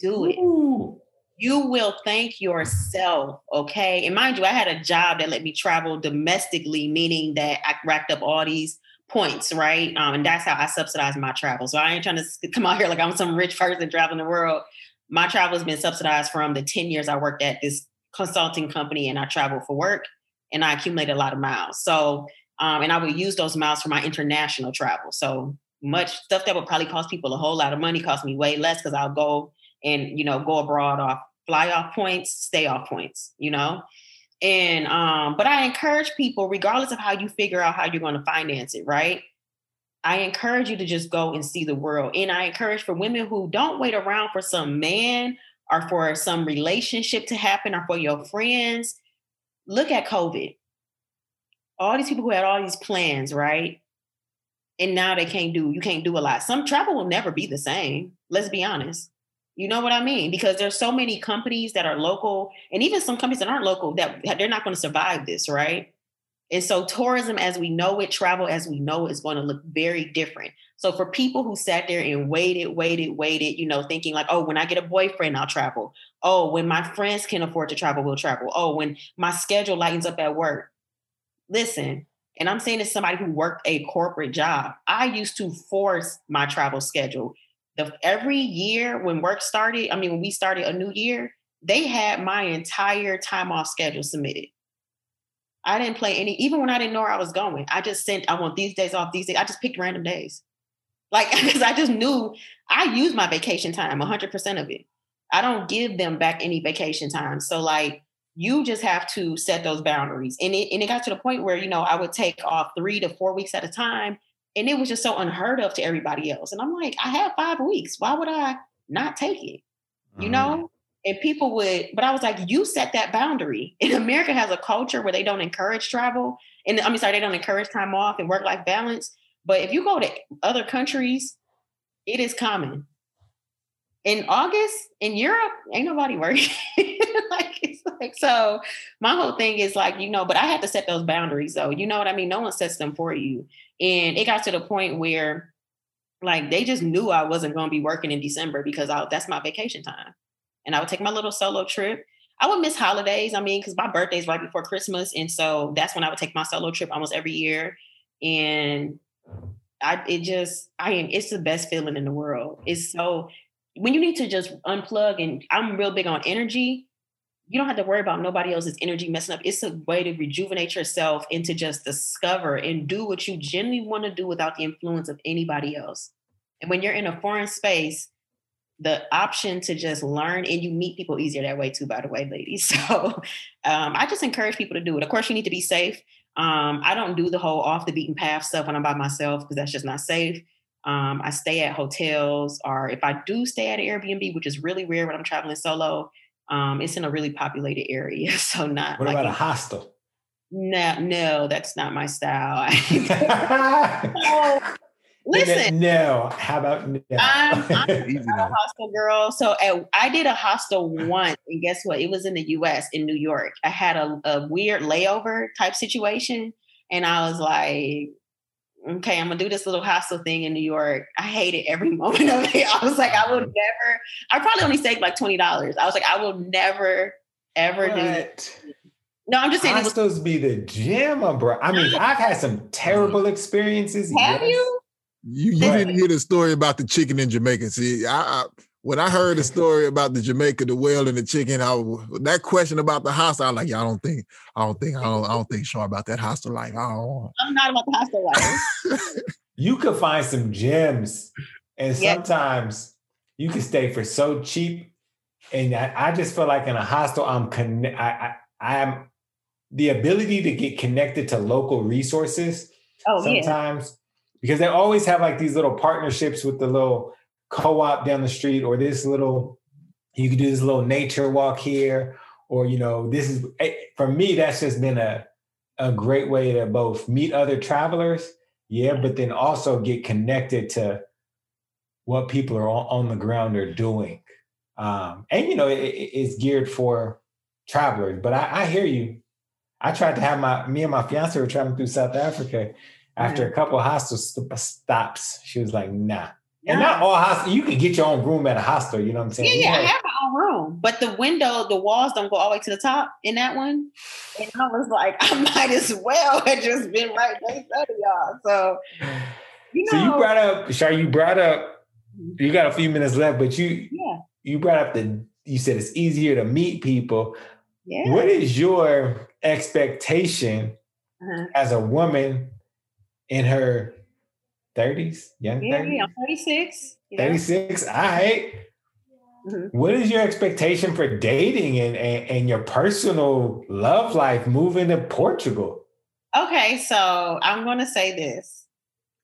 [SPEAKER 3] Do it. Ooh. You will thank yourself, okay? And mind you, I had a job that let me travel domestically, meaning that I racked up all these points, right? Um, and that's how I subsidize my travel. So I ain't trying to come out here like I'm some rich person traveling the world my travel has been subsidized from the 10 years I worked at this consulting company and I traveled for work and I accumulated a lot of miles. So, um, and I would use those miles for my international travel. So much stuff that would probably cost people a whole lot of money cost me way less because I'll go and, you know, go abroad off fly off points, stay off points, you know? And, um, but I encourage people, regardless of how you figure out how you're going to finance it, right? I encourage you to just go and see the world. And I encourage for women who don't wait around for some man or for some relationship to happen or for your friends, look at COVID. All these people who had all these plans, right? And now they can't do, you can't do a lot. Some travel will never be the same. Let's be honest. You know what I mean? Because there's so many companies that are local and even some companies that aren't local that they're not going to survive this, right? And so tourism as we know it, travel as we know it is going to look very different. So for people who sat there and waited, waited, waited, you know, thinking like, oh, when I get a boyfriend, I'll travel. Oh, when my friends can afford to travel, we'll travel. Oh, when my schedule lightens up at work. Listen, and I'm saying as somebody who worked a corporate job, I used to force my travel schedule. The, every year when work started, I mean, when we started a new year, they had my entire time off schedule submitted. I didn't play any, even when I didn't know where I was going. I just sent, I want these days off, these days. I just picked random days. Like, (laughs) because I just knew I use my vacation time, 100% of it. I don't give them back any vacation time. So, like, you just have to set those boundaries. And it, and it got to the point where, you know, I would take off three to four weeks at a time. And it was just so unheard of to everybody else. And I'm like, I have five weeks. Why would I not take it? You mm. know? And people would but i was like you set that boundary. (laughs) And america has a culture where they don't encourage travel and i mean sorry they don't encourage time off and work life balance. But if you go to other countries it is common. In august in europe ain't nobody working. (laughs) Like it's like so my whole thing is like you know but i had to set those boundaries though. You know what i mean? No one sets them for you. And it got to the point where like they just knew i wasn't going to be working in december because I, that's my vacation time and I would take my little solo trip. I would miss holidays. I mean, because my birthday's right before Christmas. And so that's when I would take my solo trip almost every year. And I it just I am it's the best feeling in the world. It's so when you need to just unplug and I'm real big on energy, you don't have to worry about nobody else's energy messing up. It's a way to rejuvenate yourself and to just discover and do what you genuinely want to do without the influence of anybody else. And when you're in a foreign space, the option to just learn and you meet people easier that way too by the way ladies (laughs) so um, i just encourage people to do it of course you need to be safe um, i don't do the whole off the beaten path stuff when i'm by myself because that's just not safe Um, I stay at hotels, or if I do stay at an Airbnb, which is really rare when I'm traveling solo, um, it's in a really populated area. (laughs) So not.
[SPEAKER 1] What
[SPEAKER 3] like
[SPEAKER 1] about a hostel?
[SPEAKER 3] No, no, that's not my style. (laughs) listen,
[SPEAKER 1] no. How about no?
[SPEAKER 3] Um, I'm, (laughs) I'm a hostel girl. So at, I did a hostel once, and guess what? It was in the U.S. in New York. I had a, a weird layover type situation, and I was like, okay, I'm gonna do this little hostel thing in New York. I hated every (laughs) moment of it. I was like, I will never. I probably only saved like twenty dollars. I was like, I will never, ever what? do. This. No, I'm just saying.
[SPEAKER 1] Hostels was, be the gem, uh, bro. I mean, I've had some terrible experiences.
[SPEAKER 3] Have yes. you?
[SPEAKER 2] You you didn't hear the story about the chicken in Jamaica. See, I, I when I heard the (laughs) story about the Jamaica, the whale, and the chicken, I that question about the hostel, I'm like, yeah, I don't think, I don't think, I don't, I don't think sure about that hostel life. I don't.
[SPEAKER 3] I'm not about the hostel life. (laughs)
[SPEAKER 1] you could find some gems, and yep. sometimes you can stay for so cheap. And I, I just feel like in a hostel, I'm connect. I, I am the ability to get connected to local resources. Oh, sometimes yeah. Because they always have like these little partnerships with the little co-op down the street or this little you can do this little nature walk here or you know this is eh, for me that's just been a a great way to both meet other travelers yeah but then also get connected to what people are on, on the ground are doing. Um, and you know it, it's geared for travelers but I, I, hear you. I tried to have my me and my fiance were traveling through south africa after a couple of hostel stops she was like nah and not all hostel. You can get your own room at a hostel. You know what I'm saying?
[SPEAKER 3] Yeah, yeah. I have my own room, but the window, the walls don't go all the way to the top in that one. And I was like, (laughs) I might as well have just been right next to y'all. So,
[SPEAKER 1] you know, so you brought up, Shar. You brought up. You got a few minutes left, but you yeah. you brought up the. You said it's easier to meet people. Yeah. What is your expectation uh-huh. as a woman in her 30s, young
[SPEAKER 3] yeah, 30s? I'm 36.
[SPEAKER 1] 36, all right. Mm-hmm. What is your expectation for dating and, and, and your personal love life moving to Portugal?
[SPEAKER 3] Okay, so I'm going to say this.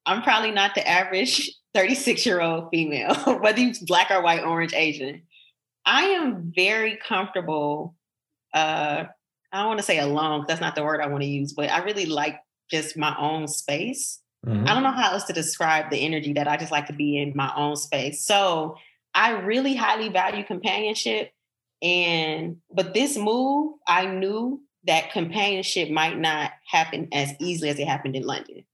[SPEAKER 3] I'm probably not the average (laughs) 36 year old female, (laughs) whether you're black or white, orange, Asian. I am very comfortable. Uh, I don't want to say alone, that's not the word I want to use, but I really like just my own space. Mm-hmm. I don't know how else to describe the energy that I just like to be in my own space. So I really highly value companionship. And but this move, I knew that companionship might not happen as easily as it happened in London.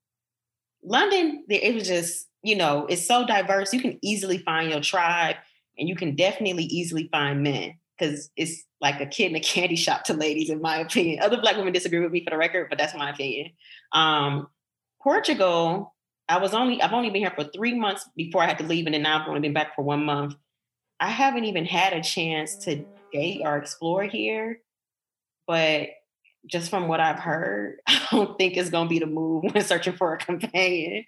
[SPEAKER 3] London, it was just, you know, it's so diverse. You can easily find your tribe and you can definitely easily find men because it's like a kid in a candy (laughs) shop to ladies, in my opinion. Other black women disagree with me for the record, but that's my opinion. Um, Portugal, I was only I've only been here for three months before I had to leave, and then now I've only been back for one month. I haven't even had a chance to date or explore here, but just from what I've heard, (laughs) I don't think it's gonna be the move when (laughs) searching for a companion.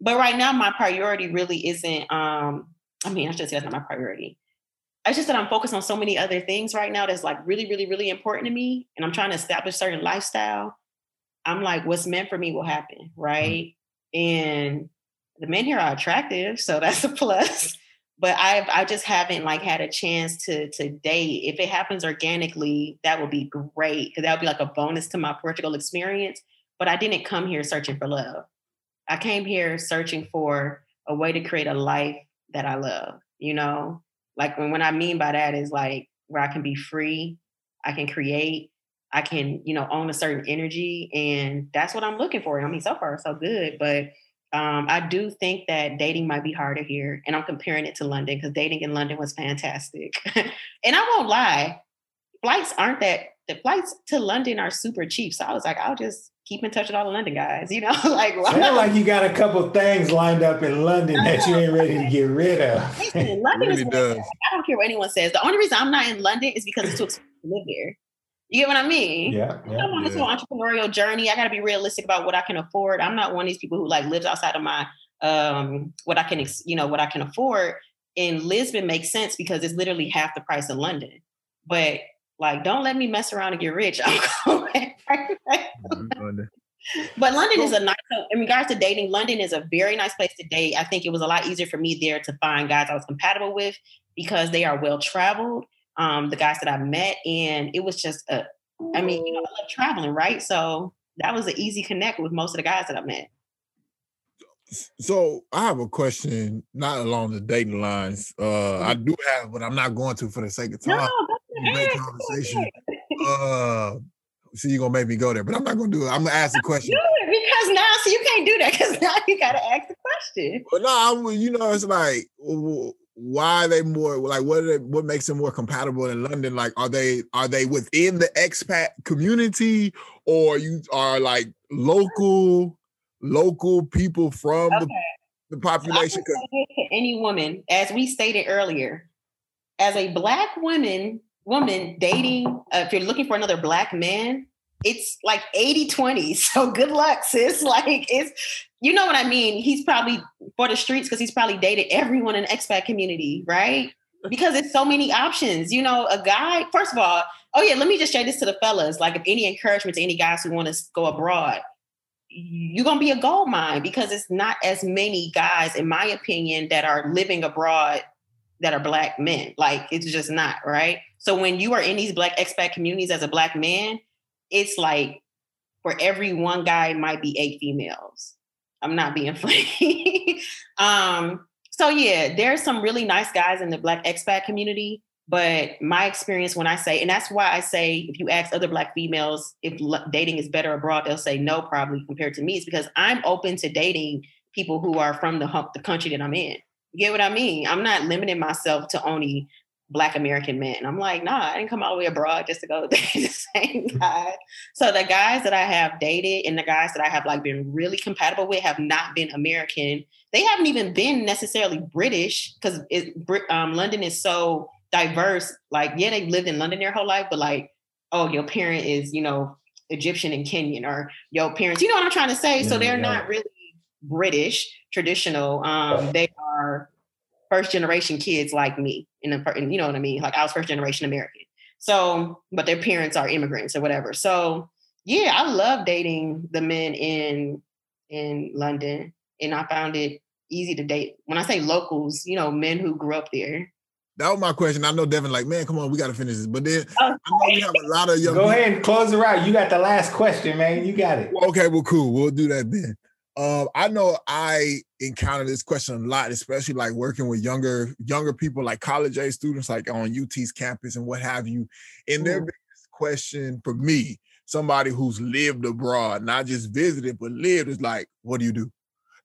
[SPEAKER 3] But right now, my priority really isn't. Um, I mean, I should say that's not my priority. It's just that I'm focused on so many other things right now that's like really, really, really important to me, and I'm trying to establish certain lifestyle I'm like, what's meant for me will happen, mm. right? Mm-hmm. And the men here are attractive, so that's a plus. (laughs) But I've I just haven't like had a chance to to date. If it happens organically, that would be great because that would be like a bonus to my Portugal experience. But I didn't come here searching for love. I came here searching for a way to create a life that I love. You know, like when, when I mean by that is like where I can be free, I can create, I can, you know, own a certain energy. And that's what I'm looking for. I mean, so far, so good. But um, I do think that dating might be harder here. And I'm comparing it to London because dating in London was fantastic. (laughs) and I won't lie, flights aren't that, the flights to London are super cheap. So I was like, I'll just keep in touch with all the London guys, you know, (laughs) like
[SPEAKER 1] sound like you got a couple things lined up in London that you ain't ready to get rid of. (laughs)
[SPEAKER 3] Listen, London really is does. I don't care what anyone says. The only reason I'm not in London is because it's too expensive to live here. You get what I mean?
[SPEAKER 1] Yeah. yeah
[SPEAKER 3] I'm on this entrepreneurial journey. I got to be realistic about what I can afford. I'm not one of these people who like lives outside of my um what I can you know what I can afford. In Lisbon makes sense because it's literally half the price of London. But like, don't let me mess around and get rich. (laughs) I'm going but London is a nice, in regards to dating, London is a very nice place to date. I think it was a lot easier for me there to find guys I was compatible with because they are well traveled. Um, the guys that I met, and it was just a, I mean, you know, I love traveling, right? So that was an easy connect with most of the guys that I met.
[SPEAKER 2] So I have a question, not along the dating lines. Uh, I mm-hmm. do have, but I'm not going to for the sake of time. No, great conversation. Uh, see, you're gonna make me go there, but I'm not gonna do it. I'm gonna ask the question.
[SPEAKER 3] Do it because now, so you can't do that because now you gotta ask the question.
[SPEAKER 2] But no, I'm, you know, it's like why are they more like what they, what makes them more compatible in London? Like, are they are they within the expat community, or you are like local? local people from okay. the, the population.
[SPEAKER 3] So to any woman, as we stated earlier, as a black woman, woman dating, uh, if you're looking for another black man, it's like 80 20. (laughs) So good luck, sis. (laughs) Like it's, you know what I mean? He's probably for the streets because he's probably dated everyone in the expat community, right? Because it's so many options. You know, a guy, first of all, oh yeah, let me just say this to the fellas. Like if any encouragement to any guys who want to go abroad, you're to be a gold mine because it's not as many guys, in my opinion, that are living abroad that are black men. Like it's just not, right? So when you are in these black expat communities as a black man, it's like for every one guy might be eight females. I'm not being (laughs) funny. um, so yeah, there's some really nice guys in the black expat community, but my experience when I say, and that's why I say, if you ask other Black females if dating is better abroad, they'll say no, probably compared to me. It's because I'm open to dating people who are from the the country that I'm in. Get what I mean? I'm not limiting myself to only Black American men. I'm like, nah, I didn't come all the way abroad just to go (laughs) date the same guy. So the guys that I have dated and the guys that I have like been really compatible with have not been American. They haven't even been necessarily British because um, London is so diverse. Like, yeah, they've lived in London their whole life, but like, oh, your parent is, you know, Egyptian and Kenyan, or your parents, you know what I'm trying to say? Yeah, so they're yeah. not really British traditional. Um, they are first generation kids like me, in the, you know what I mean? Like I was first generation American. So, but their parents are immigrants or whatever. So, yeah, I love dating the men in in London, and I found it easy to date. When I say locals, you know, men who grew up there
[SPEAKER 2] that was my question. I know Devin, like, man, come on, we got to finish this. But then I know we have a lot of young.
[SPEAKER 1] Go people. ahead and close it out. You got the last question, man. You got it.
[SPEAKER 2] Okay, well, cool. We'll do that then. Um, I know I encounter this question a lot, especially like working with younger younger people, like college age students, like on UT's campus and what have you. And their biggest question for me, somebody who's lived abroad, not just visited but lived, is like, what do you do?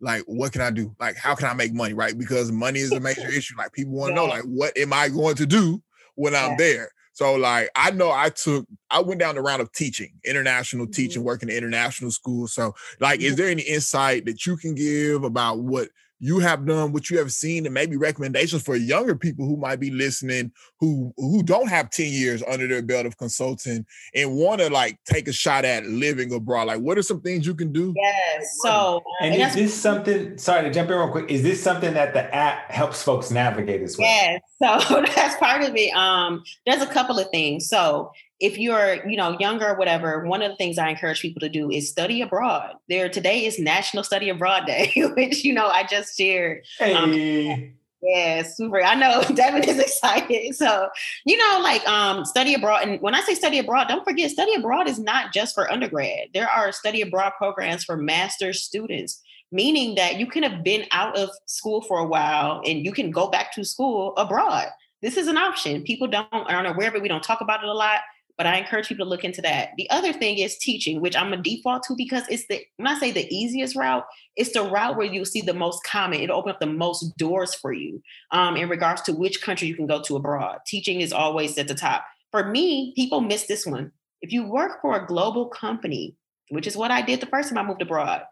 [SPEAKER 2] like what can I do? Like how can I make money? Right? Because money is a major (laughs) issue. Like people want to yeah. know, like, what am I going to do when yeah. I'm there? So like I know I took I went down the route of teaching, international mm-hmm. teaching, working in international schools. So like mm-hmm. is there any insight that you can give about what you have done, what you have seen, and maybe recommendations for younger people who might be listening who who don't have 10 years under their belt of consulting and want to like take a shot at living abroad. Like what are some things you can do?
[SPEAKER 3] Yes. So
[SPEAKER 1] and, and is this something sorry to jump in real quick? Is this something that the app helps folks navigate as well?
[SPEAKER 3] Yes. (laughs) So that's part of it. Um, there's a couple of things. So if you're you know younger or whatever one of the things i encourage people to do is study abroad. There today is national study abroad (laughs) day which you know i just shared. Um, hey. um, yeah super. I know (laughs) devin is excited. So you know like um study abroad and when i say study abroad don't forget study abroad is not just for undergrad. There are study abroad programs for master's students meaning that you can have been out of school for a while and you can go back to school abroad. This is an option. People don't aren't aware of it we don't talk about it a lot but I encourage people to look into that. The other thing is teaching, which I'm a default to because it's the when I say the easiest route, it's the route where you'll see the most common. It'll open up the most doors for you um, in regards to which country you can go to abroad. Teaching is always at the top. For me, people miss this one. If you work for a global company, which is what I did the first time I moved abroad,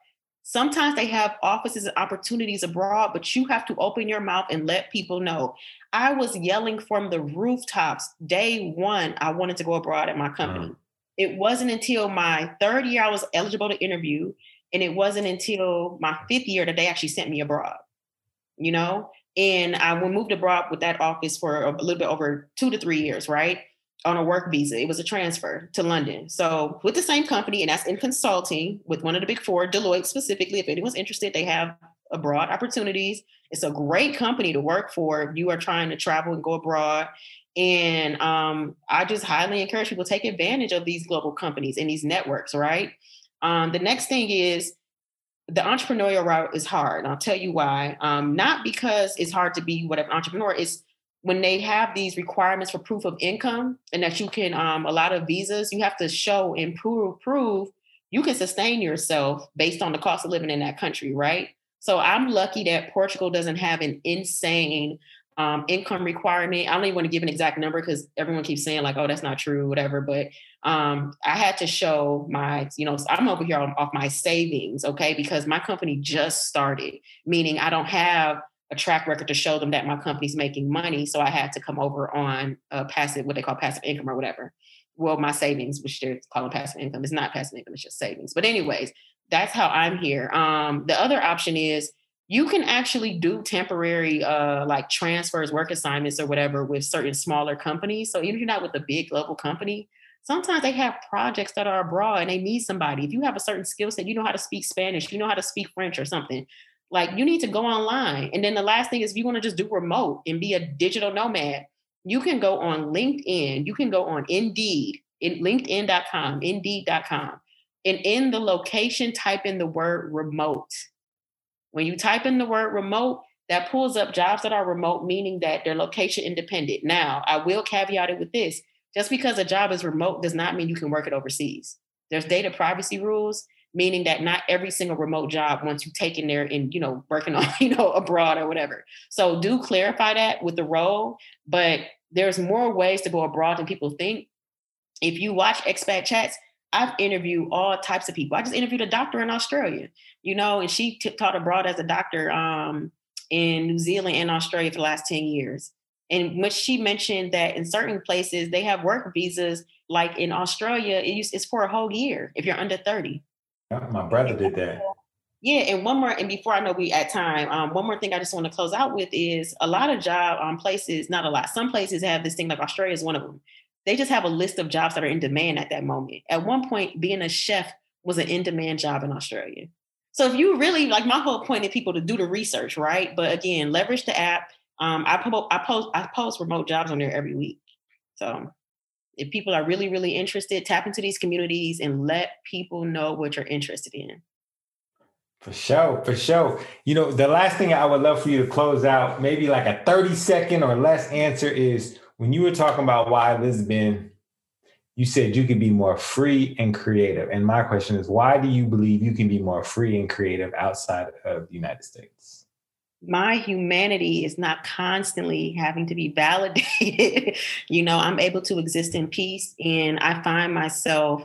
[SPEAKER 3] Sometimes they have offices and opportunities abroad, but you have to open your mouth and let people know. I was yelling from the rooftops day one, I wanted to go abroad at my company. Mm. It wasn't until my third year I was eligible to interview. And it wasn't until my fifth year that they actually sent me abroad, you know? And I moved abroad with that office for a little bit over two to three years, right? On a work visa. It was a transfer to London. So with the same company, and that's in consulting with one of the big four, Deloitte specifically. If anyone's interested, they have abroad opportunities. It's a great company to work for if you are trying to travel and go abroad. And um, I just highly encourage people to take advantage of these global companies and these networks, right? Um, the next thing is the entrepreneurial route is hard. I'll tell you why. Um, not because it's hard to be whatever entrepreneur, it's when they have these requirements for proof of income and that you can um, a lot of visas, you have to show and prove, prove you can sustain yourself based on the cost of living in that country, right? So I'm lucky that Portugal doesn't have an insane um, income requirement. I don't even want to give an exact number because everyone keeps saying like, "Oh, that's not true," whatever. But um, I had to show my, you know, I'm over here off my savings, okay, because my company just started, meaning I don't have a track record to show them that my company's making money. So I had to come over on a passive, what they call passive income or whatever. Well, my savings, which they're calling passive income, is not passive income; it's just savings. But anyways, that's how I'm here. Um, the other option is you can actually do temporary uh, like transfers, work assignments, or whatever with certain smaller companies. So even if you're not with a big global company, sometimes they have projects that are abroad and they need somebody. If you have a certain skill set, you know how to speak Spanish, you know how to speak French or something, like you need to go online. And then the last thing is if you want to just do remote and be a digital nomad, you can go on LinkedIn, you can go on Indeed, in LinkedIn.com, Indeed.com. And in the location, type in the word remote when you type in the word remote, that pulls up jobs that are remote, meaning that they're location independent. Now, I will caveat it with this just because a job is remote does not mean you can work it overseas. There's data privacy rules, meaning that not every single remote job once you taken there and you know working (laughs) on you know abroad or whatever. So do clarify that with the role, but there's more ways to go abroad than people think. If you watch expat chats, I've interviewed all types of people. I just interviewed a doctor in Australia, you know, and she t- taught abroad as a doctor um, in New Zealand and Australia for the last 10 years. And when she mentioned that in certain places they have work visas, like in Australia, it's for a whole year if you're under 30.
[SPEAKER 1] My brother did that.
[SPEAKER 3] Yeah, and one more, and before I know we at time, um, one more thing I just want to close out with is a lot of job um, places, not a lot, some places have this thing like Australia is one of them they just have a list of jobs that are in demand at that moment. At one point, being a chef was an in demand job in Australia. So if you really like my whole point is people to do the research, right? But again, leverage the app. Um, I, po- I post I post remote jobs on there every week. So if people are really really interested, tap into these communities and let people know what you're interested in.
[SPEAKER 1] For sure, for sure. You know, the last thing I would love for you to close out, maybe like a 30 second or less answer is when you were talking about why Lisbon, you said you could be more free and creative. And my question is, why do you believe you can be more free and creative outside of the United States?
[SPEAKER 3] My humanity is not constantly having to be validated. (laughs) you know, I'm able to exist in peace, and I find myself,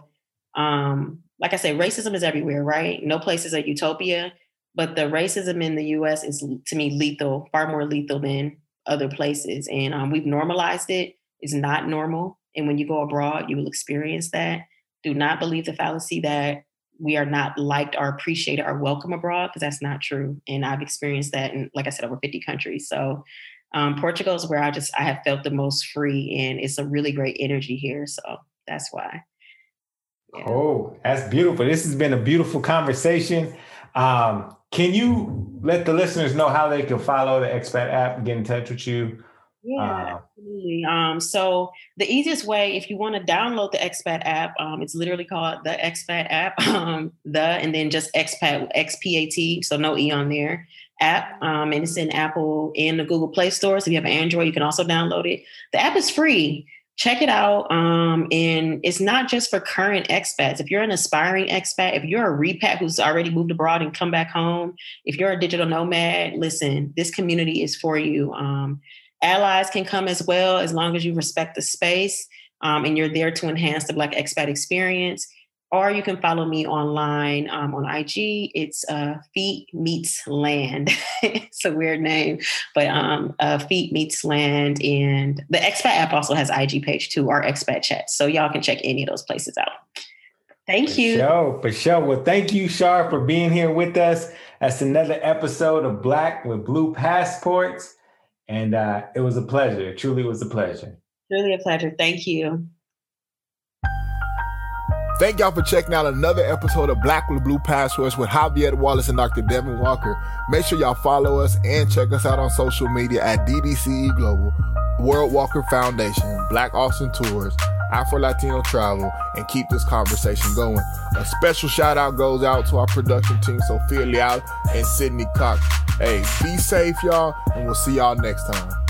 [SPEAKER 3] um, like I say, racism is everywhere, right? No place is a utopia, but the racism in the U.S. is to me lethal, far more lethal than other places. And um, we've normalized it. It's not normal. And when you go abroad, you will experience that. Do not believe the fallacy that we are not liked or appreciated or welcome abroad, because that's not true. And I've experienced that in, like I said, over 50 countries. So um, Portugal is where I just I have felt the most free, and it's a really great energy here. So that's why.
[SPEAKER 1] Yeah. Oh, that's beautiful. This has been a beautiful conversation. Um, can you let the listeners know how they can follow the Xpat app get in touch with you?
[SPEAKER 3] Yeah, uh, absolutely. Um, so the easiest way, if you want to download the Xpat app, um, it's literally called the Xpat app. (laughs) Um, the and then just Xpat X P A T, so no e on there. App, um, and it's in Apple and the Google Play Store. So if you have an Android, you can also download it. The app is free check it out. Um, and it's not just for current expats. If you're an aspiring expat, if you're a repat who's already moved abroad and come back home, if you're a digital nomad, listen, this community is for you. Allies can come as well as long as you respect the space um, and you're there to enhance the Black expat experience or you can follow me online um, on IG. It's uh, Feet Meets Land. (laughs) it's a weird name, but um, uh, Feet Meets Land. And the Xpat app also has IG page too, our Expat Chat. So y'all can check any of those places out. Thank
[SPEAKER 1] for
[SPEAKER 3] you.
[SPEAKER 1] Sure, for sure. Well, thank you, Shar, for being here with us. That's another episode of Black with Blue Passports. And uh, it was a pleasure. It truly was a pleasure.
[SPEAKER 3] Truly a pleasure. Thank you.
[SPEAKER 2] Thank y'all for checking out another episode of Black with Blue Passports with Javier Wallace and Dr. Devin Walker. Make sure y'all follow us and check us out on social media at DDCE Global, World Walker Foundation, Black Austin Tours, Afro Latino Travel, and keep this conversation going. A special shout out goes out to our production team, Sophia Leal and Sydney Cox. Hey, be safe, y'all, and we'll see y'all next time.